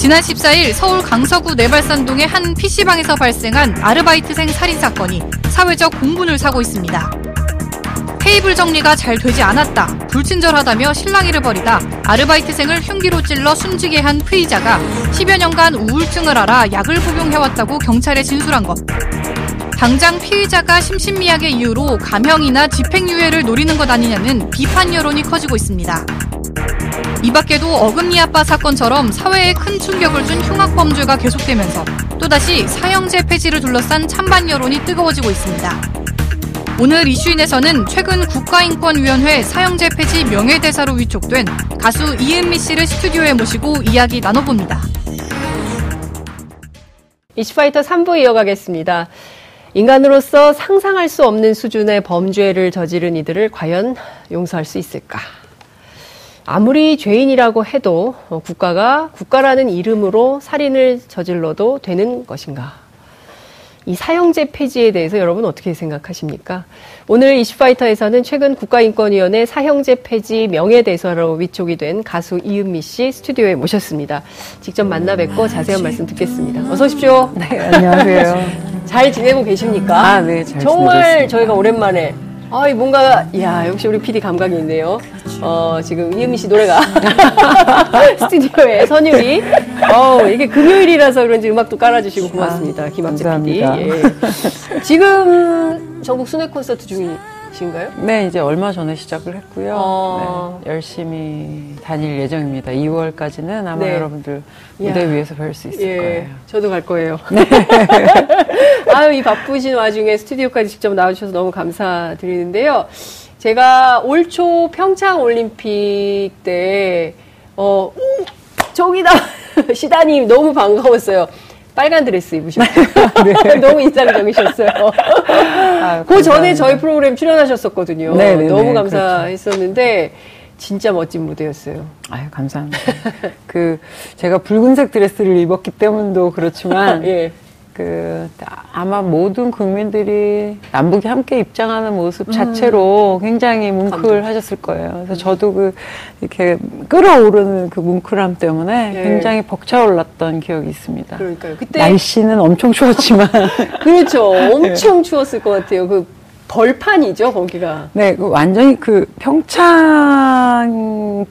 지난 14일 서울 강서구 내발산동의 한 PC방에서 발생한 아르바이트생 살인 사건이 사회적 공분을 사고 있습니다. 테이블 정리가 잘 되지 않았다, 불친절하다며 실랑이를 벌이다 아르바이트생을 흉기로 찔러 숨지게 한 피의자가 10여 년간 우울증을 앓아 약을 복용해왔다고 경찰에 진술한 것. 당장 피의자가 심신미약의 이유로 감형이나 집행유예를 노리는 것 아니냐는 비판 여론이 커지고 있습니다. 이 밖에도 어금니 아빠 사건처럼 사회에 큰 충격을 준 흉악 범죄가 계속되면서 또다시 사형제 폐지를 둘러싼 찬반 여론이 뜨거워지고 있습니다. 오늘 이슈인에서는 최근 국가인권위원회 사형제 폐지 명예대사로 위촉된 가수 이은미 씨를 스튜디오에 모시고 이야기 나눠봅니다. 이슈파이터 3부 이어가겠습니다. 인간으로서 상상할 수 없는 수준의 범죄를 저지른 이들을 과연 용서할 수 있을까? 아무리 죄인이라고 해도 국가가 국가라는 이름으로 살인을 저질러도 되는 것인가? 이 사형제 폐지에 대해서 여러분 어떻게 생각하십니까? 오늘 이슈파이터에서는 최근 국가인권위원회 사형제 폐지 명예대사로 위촉이 된 가수 이은미 씨 스튜디오에 모셨습니다. 직접 만나 뵙고 자세한 말씀 듣겠습니다. 어서 오십시오. 네, 안녕하세요. 잘 지내고 계십니까? 아, 네, 잘 정말 지내고 있습니다. 저희가 오랜만에 아, 이 뭔가, 야 역시 우리 PD 감각이 있네요. 어, 지금 이은미 씨 노래가 스튜디오에 선율이, 어, 이게 금요일이라서 그런지 음악도 깔아주시고 고맙습니다. 김학재 PD. 감사합니다. 예. 지금 전국 순회 콘서트 중이 신가요? 네, 이제 얼마 전에 시작을 했고요. 어. 네, 열심히 다닐 예정입니다. 2월까지는 아마 네. 여러분들 무대 이야. 위에서 뵐 수 있을 예, 거예요. 저도 갈 거예요. 아유, 이 바쁘신 와중에 스튜디오까지 직접 나와주셔서 너무 감사드리는데요. 제가 올 초 평창 올림픽 때, 어, 음, 저기다! 시다님 너무 반가웠어요. 빨간 드레스 입으셨어요. 너무 인상적이셨어요. 아유, 그 전에. 저희 프로그램 출연하셨었거든요. 네, 네, 너무 네, 감사했었는데, 진짜 멋진 무대였어요. 아유, 감사합니다. 그, 제가 붉은색 드레스를 입었기 때문도 그렇지만, 예. 그, 아마 모든 국민들이 남북이 함께 입장하는 모습 자체로 굉장히 뭉클하셨을 거예요. 그래서 저도 그, 이렇게 끌어오르는 그 뭉클함 때문에 예. 굉장히 벅차올랐던 기억이 있습니다. 그러니까요. 그때. 날씨는 엄청 추웠지만, 그렇죠. 엄청 추웠을 것 같아요. 그 벌판이죠, 거기가. 네, 그 완전히 그 평창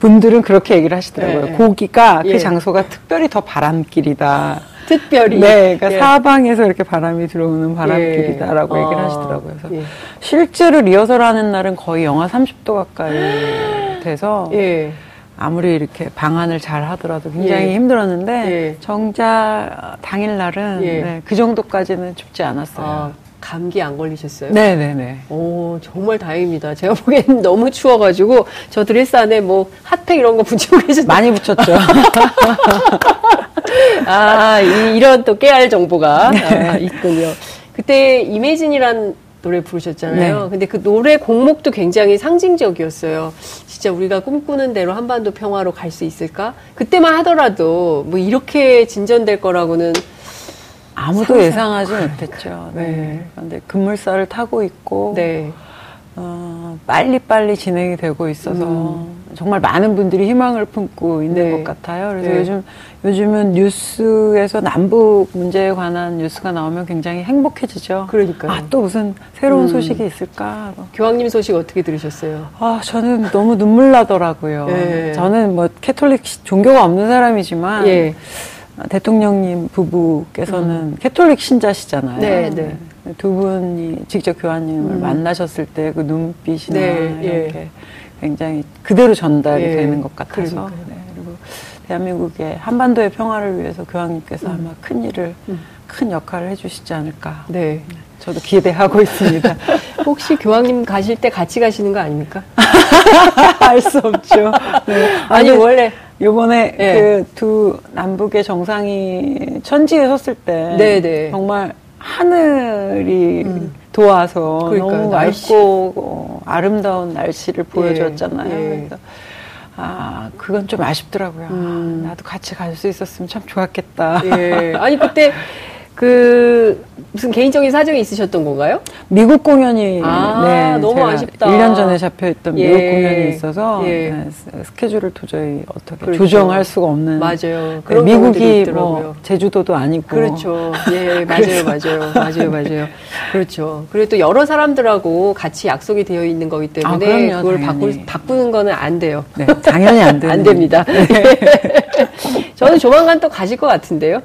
분들은 그렇게 얘기를 하시더라고요. 네. 거기가 예. 그 장소가 특별히 더 바람길이다. 특별히. 네, 그러니까 예. 사방에서 이렇게 바람이 들어오는 바람길이다라고 예. 얘기를 아, 하시더라고요. 그래서 예. 실제로 리허설 하는 날은 거의 영하 30도 가까이 돼서 예. 아무리 이렇게 방안을 잘 하더라도 굉장히 예. 힘들었는데 예. 정작 당일 날은 예. 네, 그 정도까지는 춥지 않았어요. 아, 감기 안 걸리셨어요? 네, 네, 네. 오, 정말 다행입니다. 제가 보기엔 너무 추워가지고, 저 드레스 안에 뭐, 핫팩 이런 거 붙이고 계셨 많이 붙였죠. 아, 이, 이런 또 깨알 정보가 네. 아, 있군요. 그때 이매진이란 노래 부르셨잖아요. 네. 근데 그 노래 곡목도 굉장히 상징적이었어요. 진짜 우리가 꿈꾸는 대로 한반도 평화로 갈 수 있을까? 그때만 하더라도 뭐 이렇게 진전될 거라고는 아무도 예상하지 못했죠. 네. 네. 그런데 급물살을 타고 있고 네. 어, 빨리빨리 진행이 되고 있어서 정말 많은 분들이 희망을 품고 있는 네. 것 같아요. 그래서 네. 요즘 요즘은 뉴스에서 남북 문제에 관한 뉴스가 나오면 굉장히 행복해지죠. 그러니까요. 아, 또 무슨 새로운 음. 소식이 있을까? 교황님 소식 어떻게 들으셨어요? 아, 저는 너무 눈물 나더라고요. 네. 저는 뭐 캐톨릭 시- 종교가 없는 사람이지만 예. 어, 대통령님 부부께서는 캐톨릭 신자시잖아요. 네, 네. 두 분이 직접 교황님을 음. 만나셨을 때 그 눈빛이나 네, 예. 이렇게 굉장히 그대로 전달이 예, 되는 것 같아서. 네, 그리고 대한민국의 한반도의 평화를 위해서 교황님께서 음. 아마 큰 일을 큰 역할을 해주시지 않을까. 네. 저도 기대하고 있습니다. 혹시 교황님 가실 때 같이 가시는 거 아닙니까? 알 수 없죠. 네. 아니, 원래. 요번에 예. 그두 남북의 정상이 천지에 섰을 때 네네. 정말 하늘이 도와서 그러니까요, 너무 날씨. 맑고 어, 아름다운 날씨를 보여줬잖아요. 예. 그래서 아 그건 좀 아쉽더라고요. 음. 아, 나도 같이 갈 수 있었으면 참 좋았겠다. 예. 아니, 그때 그 무슨 개인적인 사정이 있으셨던 건가요? 미국 공연이 아, 네, 너무 아쉽다. 1년 전에 잡혀있던 예. 미국 공연이 있어서 예. 네, 스- 스케줄을 도저히 어떻게 그렇죠. 조정할 수가 없는 맞아요. 네, 미국이. 뭐 제주도도 아니고 그렇죠. 예, 맞아요, 맞아요, 맞아요, 맞아요. 그렇죠. 그리고 또 여러 사람들하고 같이 약속이 되어 있는 거기 때문에 아, 그럼요, 그걸. 바꾸, 바꾸는 거는 안 돼요. 네, 당연히 안 안 됩니다. 저는 조만간 또 가실 것 같은데요.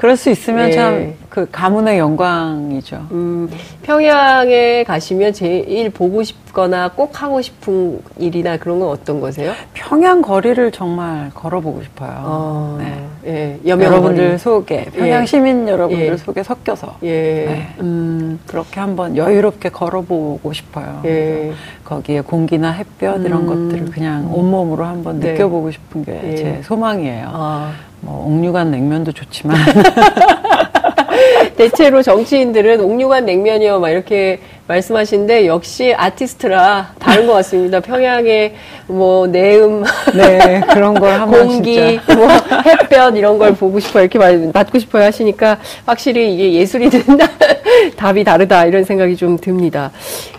그럴 수 있으면 예. 참그 가문의 영광이죠. 음, 평양에 가시면 제일 보고 싶 거나 꼭 하고 싶은 일이나 그런 건 어떤 거세요? 평양 거리를 정말 걸어보고 싶어요. 어, 네. 예, 여러분들. 속에 평양 예. 시민 여러분들 예. 속에 섞여서 예, 네. 음, 그렇게 한번 여유롭게 걸어보고 싶어요. 예. 거기에 공기나 햇볕 이런 음. 것들을 그냥 온몸으로 한번 네. 느껴보고 싶은 게 예. 제 소망이에요. 아, 뭐 옥류관 냉면도 좋지만 대체로 정치인들은 옥류관 냉면이요, 막 이렇게 말씀하시는데, 역시 아티스트라 다른 것 같습니다. 평양의 뭐, 내음, 네 그런 걸 한번 공기, 뭐, 햇볕 이런 걸 보고 싶어, 이렇게 말, 받고 싶어요 하시니까, 확실히 이게 예술이든 답이 다르다, 이런 생각이 좀 듭니다.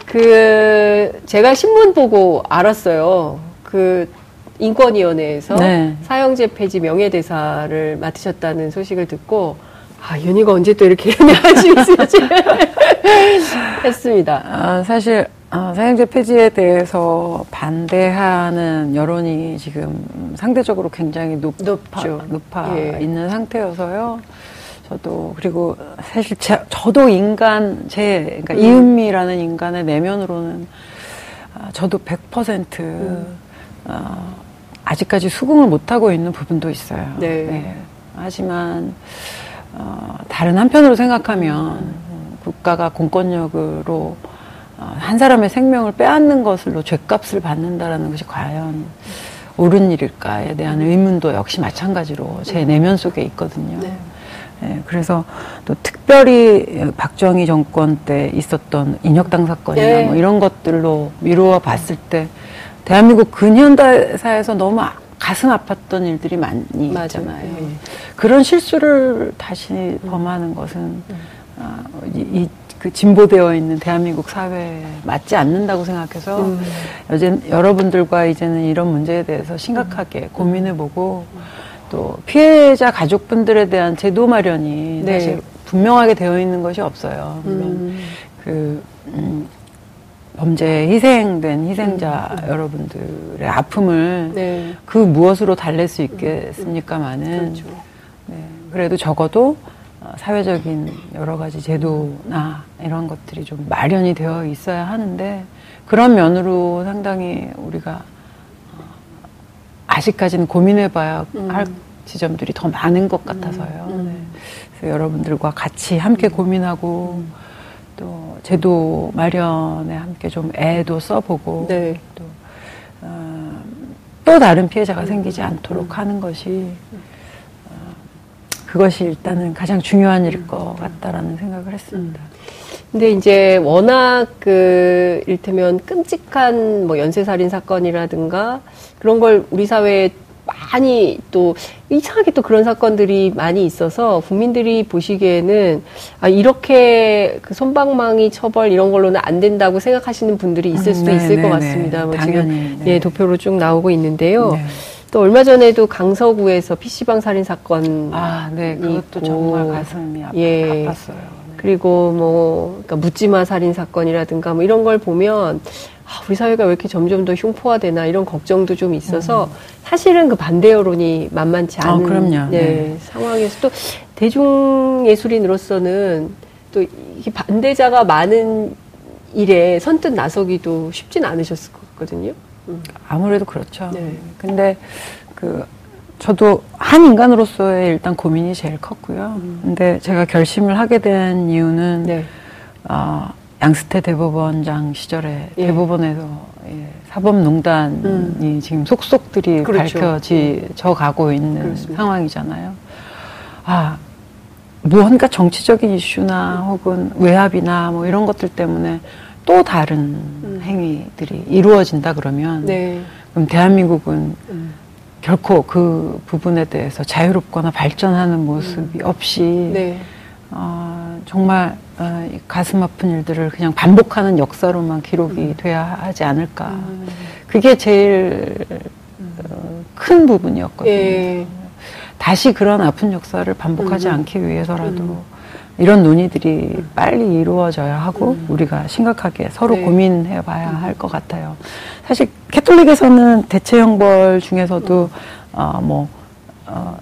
그, 제가 신문 보고 알았어요. 그, 인권위원회에서 네. 사형제 폐지 명예대사를 맡으셨다는 소식을 듣고, 아, 윤희가 언제 또 이렇게 연애할 수 있을지 했습니다. 아, 사실 아, 사형제 폐지에 대해서 반대하는 여론이 지금 상대적으로 굉장히 높아, 높죠. 높아 예. 있는 상태여서요. 저도 그리고 사실 제, 저도 인간 제 그러니까 음. 이은미라는 인간의 내면으로는 아, 저도 100% 음. 어, 아직까지 수긍을 못하고 있는 부분도 있어요. 네. 하지만 어, 다른 한편으로 생각하면 어, 국가가 공권력으로 어, 한 사람의 생명을 빼앗는 것으로 죄값을 받는다라는 것이 과연 옳은 일일까에 대한 의문도 역시 마찬가지로 제 내면 속에 있거든요. 네. 예, 그래서 또 특별히 박정희 정권 때 있었던 인혁당 사건이나 네. 뭐 이런 것들로 미루어 봤을 때 대한민국 근현대사에서 너무 아- 가슴 아팠던 일들이 많이 맞아요. 있잖아요. 예. 그런 실수를 다시 범하는 것은 아, 이, 이- 그 진보되어 있는 대한민국 사회에 맞지 않는다고 생각해서 음. 이제 여러분들과 이제는 이런 문제에 대해서 심각하게 고민해보고 또 피해자 가족분들에 대한 제도 마련이 네. 사실 분명하게 되어 있는 것이 없어요. 물론 음. 그 음, 범죄에 희생된 희생자 여러분들의 아픔을 네. 그 무엇으로 달랠 수 있겠습니까마는 그렇죠. 네, 그래도 적어도 어, 사회적인 여러 가지 제도나 이런 것들이 좀 마련이 되어 있어야 하는데 그런 면으로 상당히 우리가 어, 아직까지는 고민해봐야 할 지점들이 더 많은 것 같아서요. 음. 네. 그래서 여러분들과 같이 함께 고민하고 또 제도 마련에 함께 좀 애도 써보고 네. 또, 어, 또 다른 피해자가 생기지 않도록 하는 것이 어, 그것이 일단은 가장 중요한 일일 것 같다라는 생각을 했습니다. 근데 이제 워낙 그 일테면 끔찍한 뭐 연쇄살인 사건이라든가 그런 걸 우리 사회에 많이 또 이상하게 또 그런 사건들이 많이 있어서 국민들이 보시기에는 아 이렇게 그 손방망이 처벌 이런 걸로는 안 된다고 생각하시는 분들이 있을 음, 수도 네, 있을 네, 것 네. 같습니다. 뭐 당연히, 지금 네. 예 도표로 쭉 나오고 있는데요. 네. 또 얼마 전에도 강서구에서 PC방 살인 사건 아, 네, 그것도 있고, 정말 가슴이 아파, 예. 아팠어요. 네. 그리고 뭐 그러니까 묻지마 살인 사건이라든가 뭐 이런 걸 보면 아, 우리 사회가 왜 이렇게 점점 더 흉포화되나 이런 걱정도 좀 있어서 사실은 그 반대 여론이 만만치 음. 아, 않은 그럼요. 네, 네. 상황에서 또 대중 예술인으로서는 또이 반대자가 많은 일에 선뜻 나서기도 쉽진 않으셨을 것 같거든요. 음. 아무래도 그렇죠. 네. 근데 그 저도 한 인간으로서의 일단 고민이 제일 컸고요. 근데 제가 결심을 하게 된 이유는 음. 네. 아, 양스태 대법원장 시절에 예. 대법원에서 예, 사법농단이 지금 속속들이 음. 그렇죠. 밝혀져 가고 있는 그렇습니다. 상황이잖아요. 아, 무언가 정치적인 이슈나 혹은 외압이나 뭐 이런 것들 때문에 또 다른 행위들이 이루어진다 그러면 네. 그럼 대한민국은 음. 결코 그 부분에 대해서 자유롭거나 발전하는 모습이 없이 네. 어, 정말 어, 가슴 아픈 일들을 그냥 반복하는 역사로만 기록이 음. 돼야 하지 않을까. 음. 그게 제일 어, 큰 부분이었거든요. 예. 다시 그런 아픈 역사를 반복하지 음. 않기 위해서라도 음. 이런 논의들이 음. 빨리 이루어져야 하고 음. 우리가 심각하게 서로 네. 고민해 봐야 할 것 같아요. 사실 캐톨릭에서는 대체 형벌 중에서도 어, 뭐 어,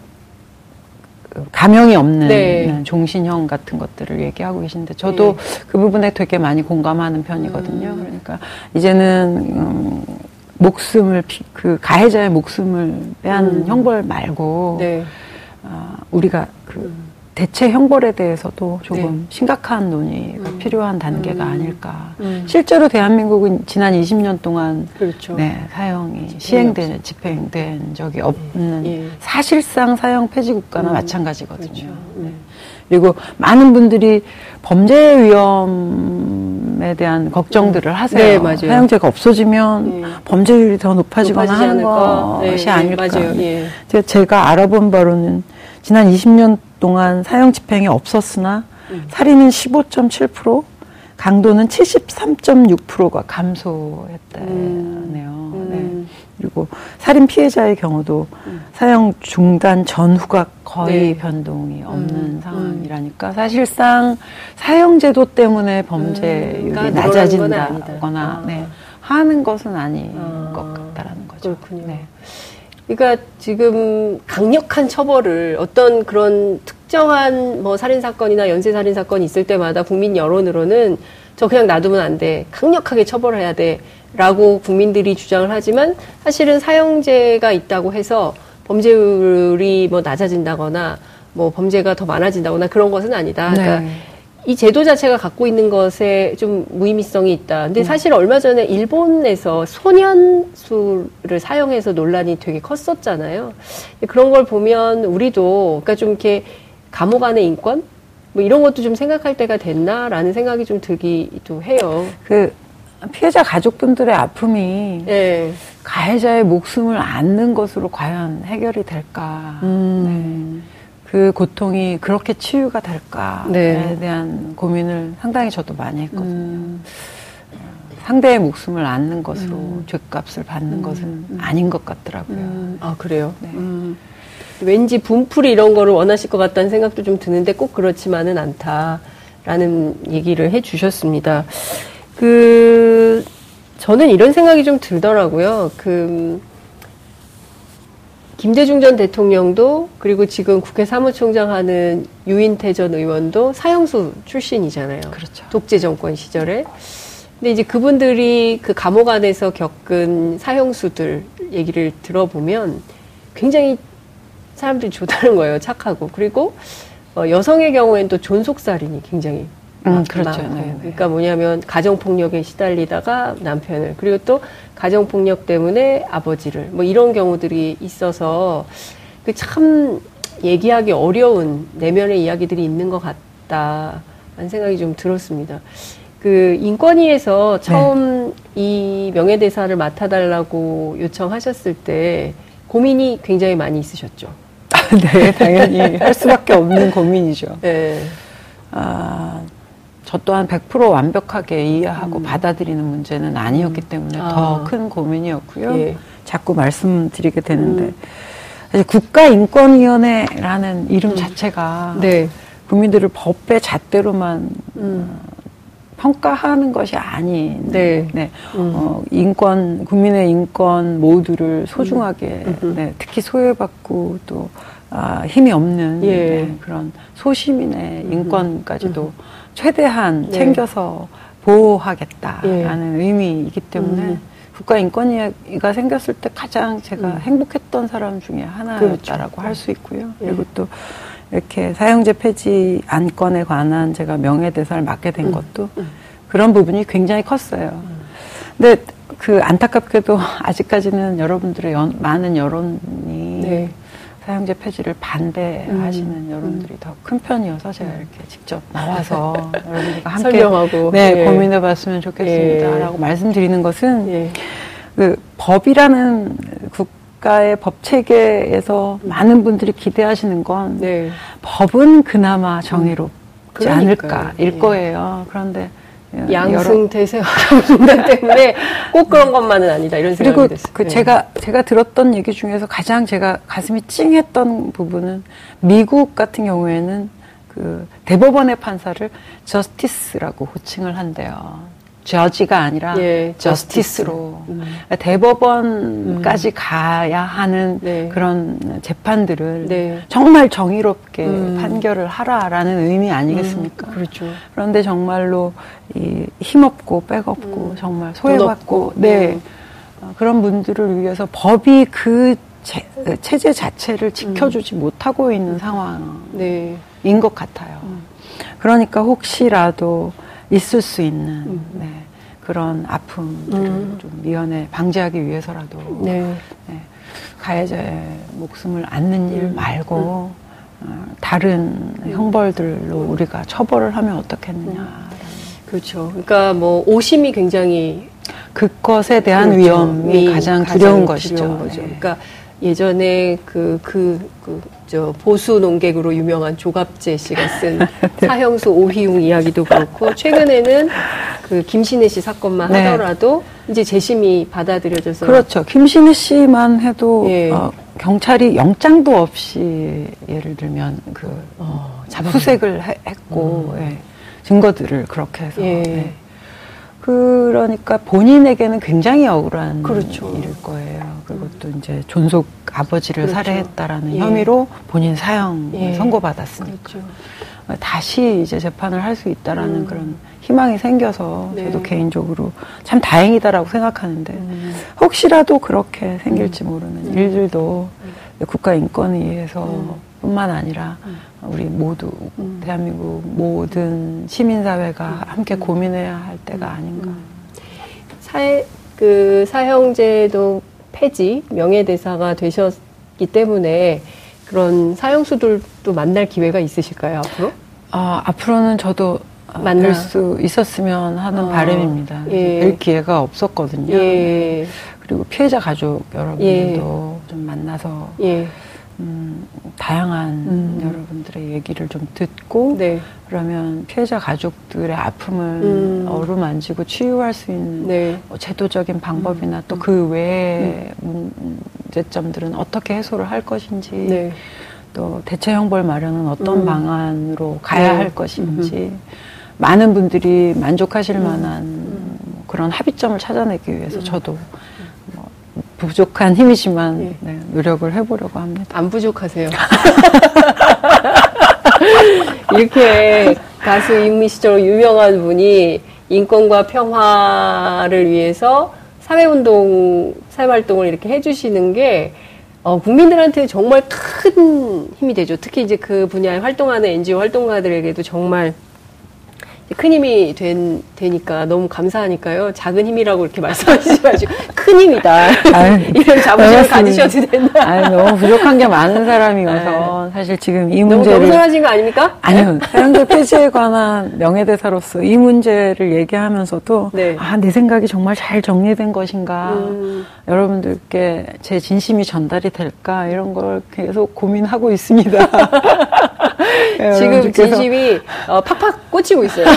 가명이 없는 네. 종신형 같은 것들을 얘기하고 계신데 저도 네. 그 부분에 되게 많이 공감하는 편이거든요. 음. 그러니까 이제는 음, 목숨을 그 가해자의 목숨을 빼앗는 음. 형벌 말고 네. 어, 우리가 그 음. 대체 형벌에 대해서도 조금 네. 심각한 논의가 음. 필요한 단계가 음. 아닐까. 음. 실제로 대한민국은 지난 20년 동안 그렇죠. 네, 사형이 시행된 없어. 집행된 적이 없는 예. 사실상 사형 폐지 국가나 음. 마찬가지거든요. 그렇죠. 네. 그리고 많은 분들이 범죄 위험에 대한 걱정들을 음. 하세요. 네, 맞아요. 사형제가 없어지면 네. 범죄율이 더 높아지거나 하는 것이 네, 아닐까. 맞아요. 예. 제가 알아본 바로는 지난 20년 동안 사형 집행이 없었으나 음. 살인은 15.7%, 강도는 73.6%가 감소했다네요. 음. 네. 그리고 살인 피해자의 경우도 음. 사형 중단 전후가 거의 네. 변동이 없는 음. 상황이라니까 사실상 사형제도 때문에 범죄율이 음. 낮아진다거나 아. 네. 하는 것은 아닌 아. 것 같다라는 거죠. 그렇군요. 네. 그러니까 지금 강력한 처벌을 어떤 그런 특정한 뭐 살인 사건이나 연쇄 살인 사건이 있을 때마다 국민 여론으로는 저 그냥 놔두면 안 돼. 강력하게 처벌해야 돼. 라고 국민들이 주장을 하지만 사실은 사형제가 있다고 해서 범죄율이 뭐 낮아진다거나 뭐 범죄가 더 많아진다거나 그런 것은 아니다. 그러니까 네. 이 제도 자체가 갖고 있는 것에 좀 무의미성이 있다. 근데 음. 사실 얼마 전에 일본에서 소년수를 사용해서 논란이 되게 컸었잖아요. 그런 걸 보면 우리도 그러니까 좀 이렇게 감옥 안의 인권 뭐 이런 것도 좀 생각할 때가 됐나라는 생각이 좀 들기도 해요. 그 피해자 가족분들의 아픔이 네. 가해자의 목숨을 앗는 것으로 과연 해결이 될까? 음. 네. 그 고통이 그렇게 치유가 될까에 네. 대한 고민을 상당히 저도 많이 했거든요. 음. 상대의 목숨을 앗는 것으로 음. 죄값을 받는 음. 것은 음. 아닌 것 같더라고요. 음. 아 그래요? 네. 음. 왠지 분풀이 이런 거를 원하실 것 같다는 생각도 좀 드는데 꼭 그렇지만은 않다라는 얘기를 해주셨습니다. 그 저는 이런 생각이 좀 들더라고요. 그 김대중 전 대통령도 그리고 지금 국회 사무총장 하는 유인태 전 의원도 사형수 출신이잖아요. 그렇죠. 독재 정권 시절에. 근데 이제 그분들이 그 감옥 안에서 겪은 사형수들 얘기를 들어보면 굉장히 사람들이 좋다는 거예요. 착하고. 그리고 어, 여성의 경우에는 또 존속살인이 굉장히 음, 그렇죠. 네, 네. 그러니까 뭐냐면 가정폭력에 시달리다가 남편을 그리고 또 가정폭력 때문에 아버지를 뭐 이런 경우들이 있어서 그 참 얘기하기 어려운 내면의 이야기들이 있는 것 같다 라는 생각이 좀 들었습니다. 그 인권위에서 처음 네. 이 명예대사를 맡아달라고 요청하셨을 때 고민이 굉장히 많이 있으셨죠. 네, 당연히 할 수밖에 없는 고민이죠. 네. 아, 저 또한 100% 완벽하게 이해하고 음. 받아들이는 문제는 아니었기 때문에 아. 더큰 고민이었고요. 예. 자꾸 말씀드리게 되는데 음. 사실 국가인권위원회라는 이름 음. 자체가 네. 국민들을 법의 잣대로만 음. 어, 평가하는 것이 아닌 네. 네. 음. 어, 인권 국민의 인권 모두를 소중하게 음. 네. 특히 소외받고 또 아, 힘이 없는 예. 네, 그런 소시민의 인권까지도 최대한 네. 챙겨서 보호하겠다라는 예. 의미이기 때문에 음. 국가인권위가 생겼을 때 가장 제가 음. 행복했던 사람 중에 하나였다라고 그렇죠. 할수 있고요. 예. 그리고 또 이렇게 사형제 폐지 안건에 관한 제가 명예대사를 맡게 된 음. 것도 음. 그런 부분이 굉장히 컸어요. 음. 근데 그 안타깝게도 아직까지는 여러분들의 연, 많은 여론이 네. 사형제 폐지를 반대하시는 음. 여러분들이 더 큰 편이어서 제가 이렇게 직접 나와서 여러분들과 함께 설명하고 네, 예. 고민해봤으면 좋겠습니다라고 예. 말씀드리는 것은 예. 그 법이라는 국가의 법 체계에서 많은 분들이 기대하시는 건 네. 법은 그나마 정의롭. 않을까일 예. 거예요. 그런데 양승 태세 인간 때문에 꼭 그런 것만은 아니다 이런 생각이 그리고 됐어요. 그 예. 제가 제가 들었던 얘기 중에서 가장 제가 가슴이 찡했던 부분은 미국 같은 경우에는 그 대법원의 판사를 저스티스라고 호칭을 한대요. 저지가 아니라 예, 저스티스로 음. 대법원까지 가야 하는 네. 그런 재판들을 네. 정말 정의롭게 음. 판결을 하라라는 의미 아니겠습니까? 음, 그렇죠. 그런데 정말로 이 힘없고 백없고 정말 음. 돈 소외받고 네 음. 어, 그런 분들을 위해서 법이 그 체, 체제 자체를 지켜주지 음. 못하고 있는 상황인 네. 것 같아요. 그러니까 혹시라도 있을 수 있는 네, 그런 아픔들을 음. 좀 미연에 방지하기 위해서라도 네. 네, 가해자의 목숨을 앗는 일 음. 말고 어, 다른 형벌들로 우리가 처벌을 하면 어떻겠느냐. 그렇죠. 그러니까 뭐 오심이 굉장히 그것에 대한 그렇죠. 위험이 위- 가장 두려운 것이죠. 두려운 거죠. 네. 그러니까 예전에 그, 그, 그, 저, 보수 농객으로 유명한 조갑재 씨가 쓴 네. 사형수 오희웅 이야기도 그렇고, 최근에는 그 김신혜 씨 사건만 네. 하더라도 이제 재심이 받아들여져서. 그렇죠. 김신혜 씨만 해도 예. 어, 경찰이 영장도 없이 예를 들면 그 어, 후색을 해- 했고 예, 증거들을 그렇게 해서 예. 예. 그러니까 본인에게는 굉장히 억울한 그렇죠. 일일 거예요. 그것도 이제 존속 아버지를 그렇죠. 살해했다라는 예. 혐의로 본인 사형 예. 선고받았으니까 그렇죠. 다시 이제 재판을 할 수 있다라는 음. 그런 희망이 생겨서 네. 저도 개인적으로 참 다행이다라고 생각하는데 음. 혹시라도 그렇게 생길지 모르는 일들도 국가인권위에서 뿐만 아니라 우리 모두 음. 대한민국 모든 시민사회가 함께 고민해야 할 때가 아닌가. 사회, 그 사형제도 폐지, 명예대사가 되셨기 때문에 그런 사형수들도 만날 기회가 있으실까요, 앞으로? 아, 앞으로는 저도 만나- 뵐수 있었으면 하는 어, 바람입니다. 예. 뵐 기회가 없었거든요. 예, 그리고 피해자 가족 여러분들도 좀 만나서 예, 음, 다양한 음. 여러분들의 얘기를 좀 듣고 네, 그러면 피해자 가족들의 아픔을 음. 어루만지고 치유할 수 있는 네, 뭐 제도적인 방법이나 또 그 외의 문제점들은 어떻게 해소를 할 것인지 네, 또 대체 형벌 마련은 어떤 음. 방안으로 가야 네. 할 것인지 많은 분들이 만족하실 음. 만한 뭐 그런 합의점을 찾아내기 위해서 저도 뭐 부족한 힘이지만 예. 네, 노력을 해보려고 합니다. 안 부족하세요. 이렇게 가수 임미 시절 유명한 분이 인권과 평화를 위해서 사회운동, 사회활동을 이렇게 해주시는 게 어, 국민들한테 정말 큰 힘이 되죠. 특히 이제 그 분야에 활동하는 NGO 활동가들에게도 정말 큰 힘이 된, 되니까 너무 감사하니까요. 작은 힘이라고 이렇게 말씀하시지 마시고 큰 힘이다. 아유, 이런 자부심을. 가지셔도 된다. 아니, 너무 부족한 게 많은 사람이어서 사실 지금 이 네. 너무 문제를 겸손하신 거 아닙니까? 아니요. 사형제 폐지에 관한 명예대사로서 이 문제를 얘기하면서도 네. 아, 내 생각이 정말 잘 정리된 것인가. 음. 여러분들께 제 진심이 전달이 될까 이런 걸 계속 고민하고 있습니다. 네, 지금 여러분들께서 진심이 어, 팍팍 꽂히고 있어요.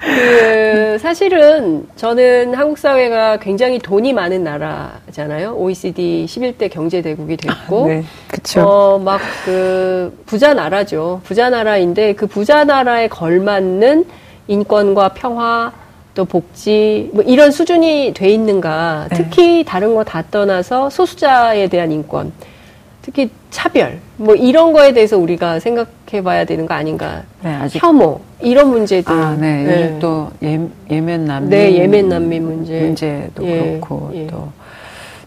그 사실은 저는 한국 사회가 굉장히 돈이 많은 나라잖아요. OECD 11대 경제 대국이 됐고, 네, 그렇죠. 어, 막 그 부자 나라죠. 부자 나라인데 그 부자 나라에 걸맞는 인권과 평화 또 복지 뭐 이런 수준이 돼 있는가. 네. 특히 다른 거 다 떠나서 소수자에 대한 인권, 특히 차별 뭐 이런 거에 대해서 우리가 생각해 봐야 되는 거 아닌가. 네, 아직 혐오 이런 문제들. 아, 네. 요즘 또 예, 예멘 난민 네, 예멘 난민 문제. 문제도 예, 그렇고 예. 또,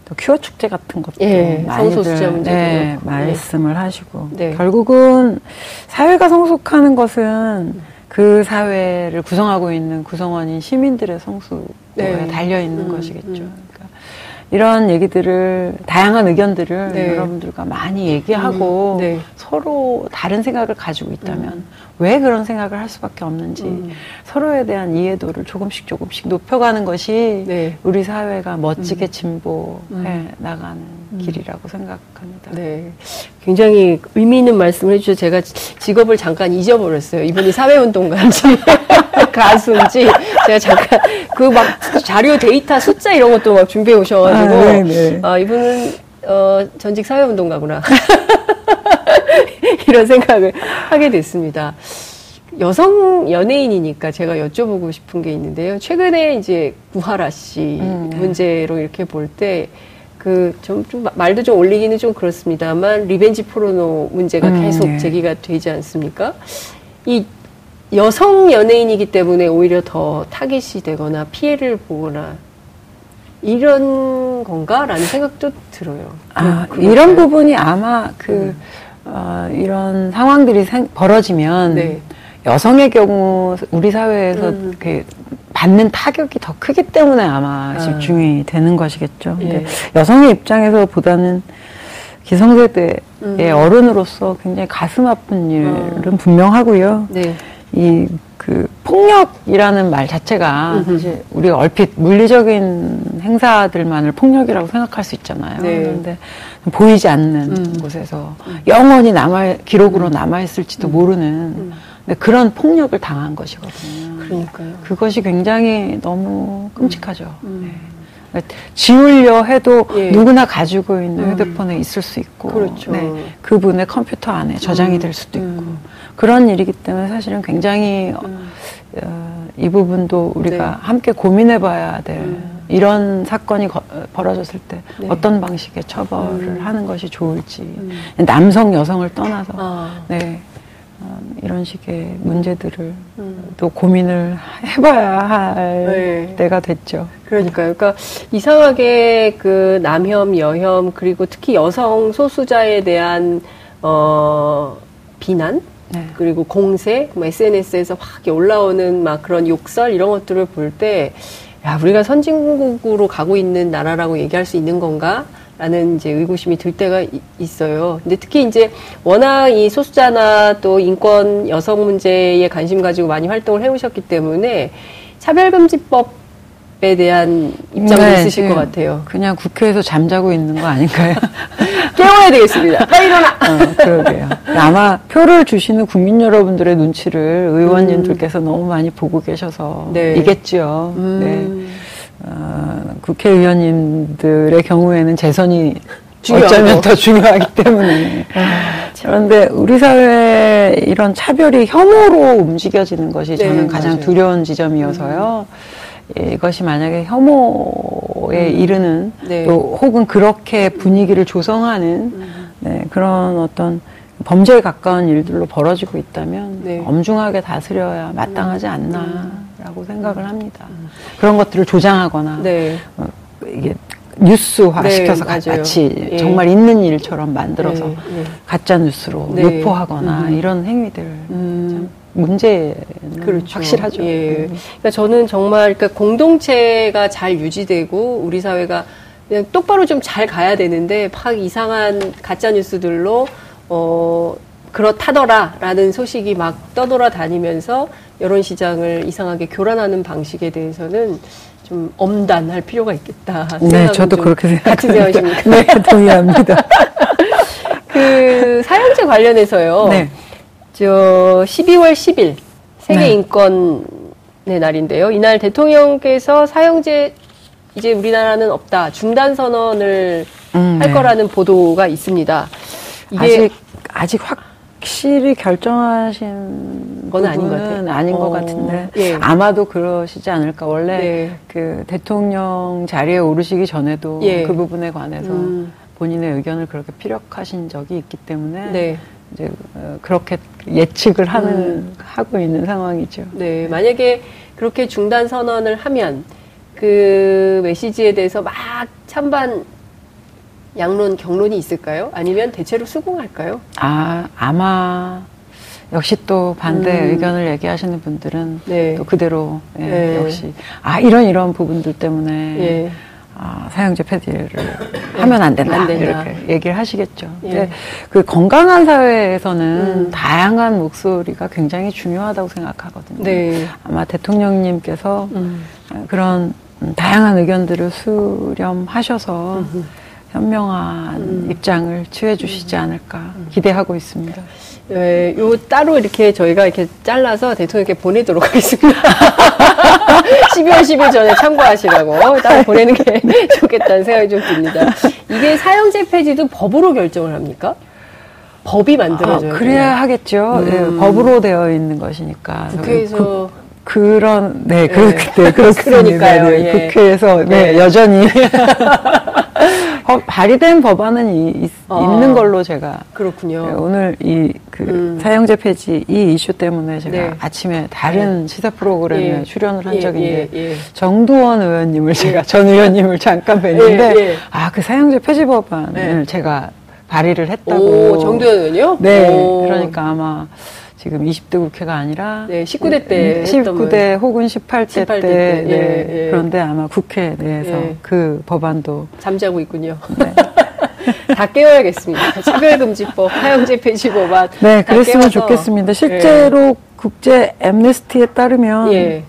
또 큐어 축제 같은 것도 예, 많이들 성소수자 문제도 네. 말씀을 하시고 네. 결국은 사회가 성숙하는 것은 그 사회를 구성하고 있는 구성원인 시민들의 성숙에 네. 달려 있는 음, 것이겠죠. 음. 이런 얘기들을 다양한 의견들을 네. 여러분들과 많이 얘기하고 음, 네. 서로 다른 생각을 가지고 있다면 왜 그런 생각을 할 수밖에 없는지 음. 서로에 대한 이해도를 조금씩 조금씩 높여가는 것이 네. 우리 사회가 멋지게 진보해 음. 나가는 길이라고 생각합니다. 네. 굉장히 의미 있는 말씀을 해주셔서 제가 직업을 잠깐 잊어버렸어요. 이분이 사회운동가인지 가수인지 제가 잠깐 그 막 자료 데이터 숫자 이런 것도 막 준비해 오셔가지고 아, 네네. 아, 이분은 어, 전직 사회운동가구나 이런 생각을 하게 됐습니다. 여성 연예인이니까 제가 여쭤보고 싶은 게 있는데요. 최근에 이제 구하라 씨 음, 네. 문제로 이렇게 볼때 그좀 좀 말도 좀 올리기는 좀 그렇습니다만 리벤지 포르노 문제가 음, 계속 네. 제기가 되지 않습니까? 이 여성 연예인이기 때문에 오히려 더 타깃이 되거나 피해를 보거나 이런 건가라는 생각도 들어요. 아, 그- 이런 그럴까요? 부분이 아마 그, 어, 이런 상황들이 생- 벌어지면 네. 여성의 경우 우리 사회에서 음. 그 받는 타격이 더 크기 때문에 아마 아. 집중이 되는 것이겠죠. 근데 예. 여성의 입장에서 보다는 기성세대의 음. 어른으로서 굉장히 가슴 아픈 일은 어. 분명하고요. 네. 이그 폭력이라는 말 자체가. 사실 우리가 얼핏 물리적인 행사들만을 폭력이라고 생각할 수 있잖아요. 네. 그런데 보이지 않는 음. 곳에서 영원히 남아 기록으로 남아 있을지도 모르는 근데 그런 폭력을 당한 것이거든요. 그러니까요. 그것이 굉장히 너무 끔찍하죠. 음. 네. 그러니까 지우려 해도 예. 누구나 가지고 있는 음. 휴대폰에 있을 수 있고, 그렇죠. 그분의 컴퓨터 안에 저장이 음. 될 수도 있고, 음. 그런 일이기 때문에 사실은 굉장히 어, 음. 어, 이 부분도 우리가 네. 함께 고민해 봐야 될 음. 이런 사건이 거- 어, 벌어졌을 때 네. 어떤 방식의 처벌을 음. 하는 것이 좋을지 음. 남성 여성을 떠나서 아. 네 어, 이런 식의 문제들을 음. 또 고민을 해봐야 할 네. 때가 됐죠. 그러니까요. 그러니까 이상하게 그 남혐, 여혐 그리고 특히 여성 소수자에 대한 어 비난 네. 그리고 공세, 뭐 SNS에서 확 올라오는 막 그런 욕설 이런 것들을 볼 때, 야, 우리가 선진국으로 가고 있는 나라라고 얘기할 수 있는 건가? 라는 이제 의구심이 들 때가 이- 있어요. 근데 특히 이제 워낙 이 소수자나 또 인권 여성 문제에 관심 가지고 많이 활동을 해오셨기 때문에 차별금지법 에 대한 입장도 네, 있으실 네. 것 같아요. 그냥 국회에서 잠자고 있는 거 아닌가요? 깨워야 되겠습니다. 빨리 일어나! 어, 그러게요. 아마 표를 주시는 국민 여러분들의 눈치를 의원님들께서 너무 많이 보고 계셔서 음. 네. 이겠죠. 네. 음. 어, 국회의원님들의 경우에는 재선이 중요하고. 어쩌면 더 중요하기 때문에. 아, 그런데 우리 사회에 이런 차별이 혐오로 움직여지는 것이 네, 저는 가장 맞아요. 음. 두려운 지점이어서요. 이것이 만약에 혐오에 이르는 네. 또 혹은 그렇게 분위기를 조성하는 음. 네, 그런 어떤 범죄에 가까운 일들로 벌어지고 있다면 네. 엄중하게 다스려야 마땅하지 않나라고 생각을 합니다. 그런 것들을 조장하거나 네. 어, 이게 뉴스화 네, 시켜서 맞아요. 마치 예. 정말 있는 일처럼 만들어서 네, 네. 가짜 뉴스로 네. 유포하거나 음. 이런 행위들 음. 참 문제는 그렇죠. 확실하죠. 예. 음. 그러니까 저는 정말 그러니까 공동체가 잘 유지되고 우리 사회가 그냥 똑바로 좀 잘 가야 되는데 막 이상한 가짜 뉴스들로 어 그렇다더라라는 소식이 막 떠돌아 다니면서 여론 시장을 이상하게 교란하는 방식에 대해서는 좀 엄단할 필요가 있겠다. 네, 저도 좀 그렇게 생각합니다. 같은 생각이십니까? 네, 동의합니다. 그 사형제 관련해서요. 네. 저 12월 10일 세계 네. 인권의 날인데요. 이날 대통령께서 사형제 이제 우리나라는 없다 중단 선언을 음, 할 네. 거라는 보도가 있습니다. 이게 아직 아직 확실히 결정하신 건 아닌 것 같아요. 아닌 것 어, 같은데 예. 아마도 그러시지 않을까. 원래 네. 그 대통령 자리에 오르시기 전에도 예. 그 부분에 관해서 음, 본인의 의견을 그렇게 피력하신 적이 있기 때문에 네. 이제 어, 그렇게 예측을 하는 음. 하고 있는 상황이죠. 네, 만약에 그렇게 중단 선언을 하면 그 메시지에 대해서 막 찬반 양론 경론이 있을까요? 아니면 대체로 수긍할까요? 아 아마 역시 또 반대 음. 의견을 얘기하시는 분들은 네. 또 그대로 예, 네. 역시 아 이런 이런 부분들 때문에 예. 아, 사형제 폐지를 하면 안 된다, 안 된다. 이렇게 얘기를 하시겠죠. 예. 근데 그 건강한 사회에서는 음. 다양한 목소리가 굉장히 중요하다고 생각하거든요. 네. 아마 대통령님께서 음. 그런 음, 다양한 의견들을 수렴하셔서 현명한 음. 입장을 취해 주시지 않을까 기대하고 있습니다. 네, 요 따로 이렇게 저희가 이렇게 잘라서 대통령께 보내도록 하겠습니다. 12월 10일 전에 참고하시라고 따로 보내는 게 좋겠다는 생각이 좀 듭니다. 이게 사형제 폐지도 법으로 결정을 합니까? 법이 만들어져요. 아, 그래야 하겠죠. 음. 예, 법으로 되어 있는 것이니까. 국회에서 그, 런 네, 네. 그, 네, 그렇습니다. 그러니까요, 네, 예. 국회에서, 네, 네. 여전히. 어, 발의된 법안은 이, 있, 아. 있는 걸로 제가. 그렇군요. 네, 오늘 이, 그, 음. 사형제 폐지 이 이슈 때문에 제가 네. 아침에 다른 시사 프로그램에 예. 출연을 한 예, 있는데, 예, 예. 정두원 의원님을 제가, 전 의원님을 잠깐 뵀는데, 예, 예. 아, 그 사형제 폐지 법안을 네. 제가 발의를 했다고. 오, 정두현 의원이요? 네. 오. 그러니까 아마 지금 20대 국회가 아니라 네, 19대 때 음, 했던 19대 혹은 18대, 18대 때, 때. 네. 예, 예. 그런데 아마 국회 내에서 예. 그 법안도 잠자고 있군요. 네. 다 깨워야겠습니다. 차별금지법, 사형제 폐지 법안. 네, 다 그랬으면 깨워서. 좋겠습니다. 실제로 국제 엠네스티에 따르면 예.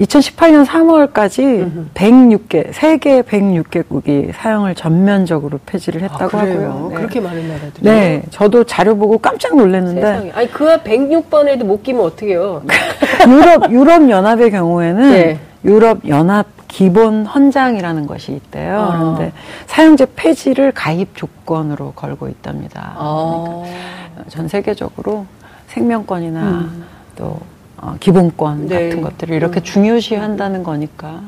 2018년 3월까지 106개, 세계 106개국이 사형을 전면적으로 폐지를 했다고 아? 하고요. 네. 그렇게 많은 나라들이. 네, 저도 자료 보고 깜짝 놀랐는데 세상에. 아니, 그 106번에도 못 끼면 어떡해요? 유럽 유럽 연합의 경우에는 네. 유럽 연합 기본 헌장이라는 것이 있대요. 아. 그런데 사용제 폐지를 가입 조건으로 걸고 있답니다. 아. 그러니까 전 세계적으로 생명권이나 음. 또 어, 기본권 네. 같은 것들을 이렇게 음. 중요시한다는 거니까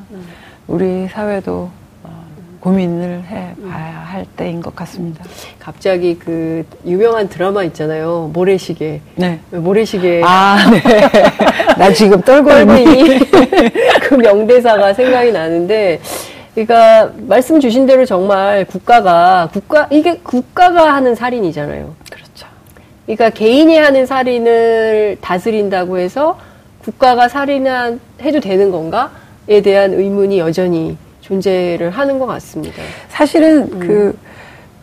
우리 사회도 어, 고민을 해봐야 할 때인 것 같습니다. 갑자기 그 유명한 드라마 있잖아요. 모래시계. 네. 모래시계. 아, 네. 나 지금 떨고? 있니? 그 명대사가 생각이 나는데, 그러니까 말씀 주신 대로 정말 국가가 국가 이게 국가가 하는 살인이잖아요. 그렇죠. 그러니까 개인이 하는 살인을 다스린다고 해서 국가가 살인해도 되는 건가?에 대한 의문이 여전히 존재를 하는 것 같습니다. 사실은 음. 그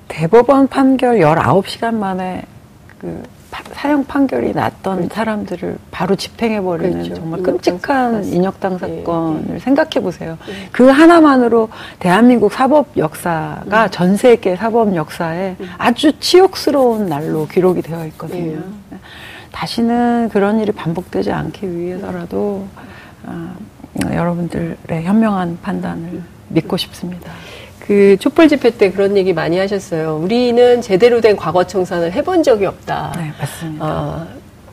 대법원 판결 19시간 만에 그 파- 사형 판결이 났던 사람들을 바로 집행해버리는 그렇죠. 정말 끔찍한. 인혁당 예, 사건을 생각해 보세요. 그 하나만으로 대한민국 사법 역사가 음. 전 세계 사법 역사에 아주 치욕스러운 날로 기록이 되어 있거든요. 예. 다시는 그런 일이 반복되지 않기 위해서라도 아, 여러분들의 현명한 판단을 믿고 싶습니다. 그 촛불 집회 때 그런 얘기 많이 하셨어요. 우리는 제대로 된 과거 청산을 해본 적이 없다. 네, 맞습니다. 아,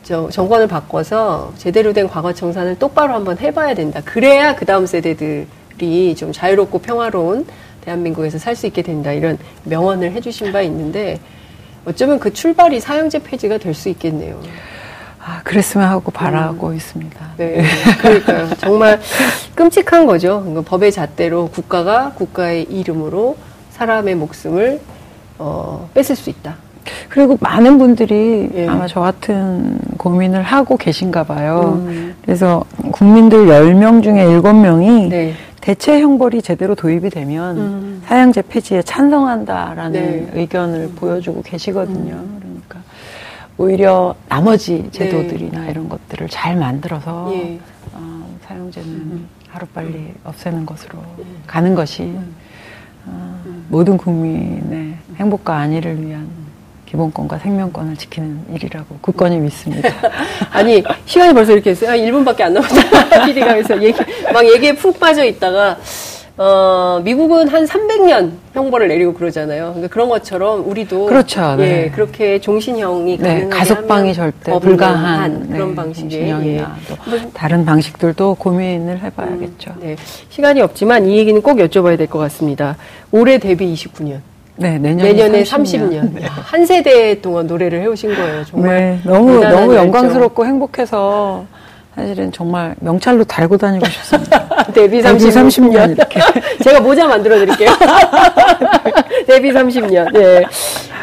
저 정권을 바꿔서 제대로 된 과거 청산을 똑바로 한번 해봐야 된다. 그래야 그 다음 세대들이 좀 자유롭고 평화로운 대한민국에서 살 수 있게 된다. 이런 명언을 해주신 바 있는데 어쩌면 그 출발이 사형제 폐지가 될 수 있겠네요. 아, 그랬으면 하고 바라고 있습니다. 네, 그러니까요. 정말 끔찍한 거죠. 그 법의 잣대로 국가가 국가의 이름으로 사람의 목숨을 어, 뺏을 수 있다. 그리고 많은 분들이 예. 아마 저 같은 고민을 하고 계신가 봐요. 음. 그래서 국민들 10명 중에 7명이 네. 대체 형벌이 제대로 도입이 되면 음. 사형제 폐지에 찬성한다라는 네. 의견을 보여주고 계시거든요. 오히려 나머지 네. 제도들이나 이런 것들을 잘 만들어서 예. 어, 사형제는 하루빨리 없애는 것으로 가는 것이 어, 모든 국민의 행복과 안위를 위한 기본권과 생명권을 지키는 일이라고 굳건히 믿습니다. 아니 시간이 벌써 이렇게 했어요. 아, 1분밖에 안 남았다. PD가 그래서 얘기, 막 얘기에 푹 빠져 있다가 어, 미국은 한 300년 형벌을 내리고 그러잖아요. 그러니까 그런 것처럼 우리도 그렇죠, 네. 예, 그렇게 종신형이 네, 가석방이 절대 어, 불가한 그런 네, 방식의 예. 또 뭐, 다른 방식들도 고민을 해봐야겠죠. 네, 시간이 없지만 이 얘기는 꼭 여쭤봐야 될 것 같습니다. 올해 데뷔 29년, 네, 내년에, 내년에 30년. 30년, 한 세대 동안 노래를 해오신 거예요. 정말 네, 너무 너무. 영광스럽고 행복해서 사실은 정말 명찰로 달고 다니고 싶습니다. 데뷔 데뷔 30년. 30년 이렇게. 제가 모자 만들어 드릴게요. 데뷔 30년. 네.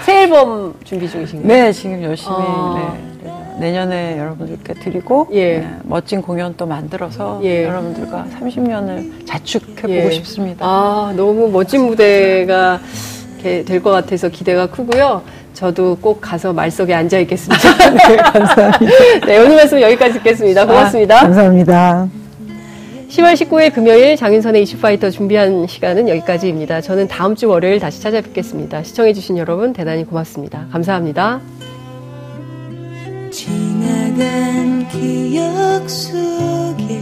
새 앨범 준비 중이신가요? 네, 지금 열심히 아. 네, 내년에 여러분들께 드리고 예. 네, 멋진 공연 또 만들어서 예. 여러분들과 30년을 자축해보고 예. 싶습니다. 아, 너무 멋진 무대가 될 것 같아서 기대가 크고요. 저도 꼭 가서 말석에 앉아 있겠습니다. 네, 감사합니다. 네, 오늘 말씀 여기까지 듣겠습니다. 고맙습니다. 아, 감사합니다. 10월 19일 금요일 장윤선의 이슈파이터 준비한 시간은 여기까지입니다. 저는 다음 주 월요일 다시 찾아뵙겠습니다. 시청해주신 여러분 대단히 고맙습니다. 감사합니다. 지나간 기억 속에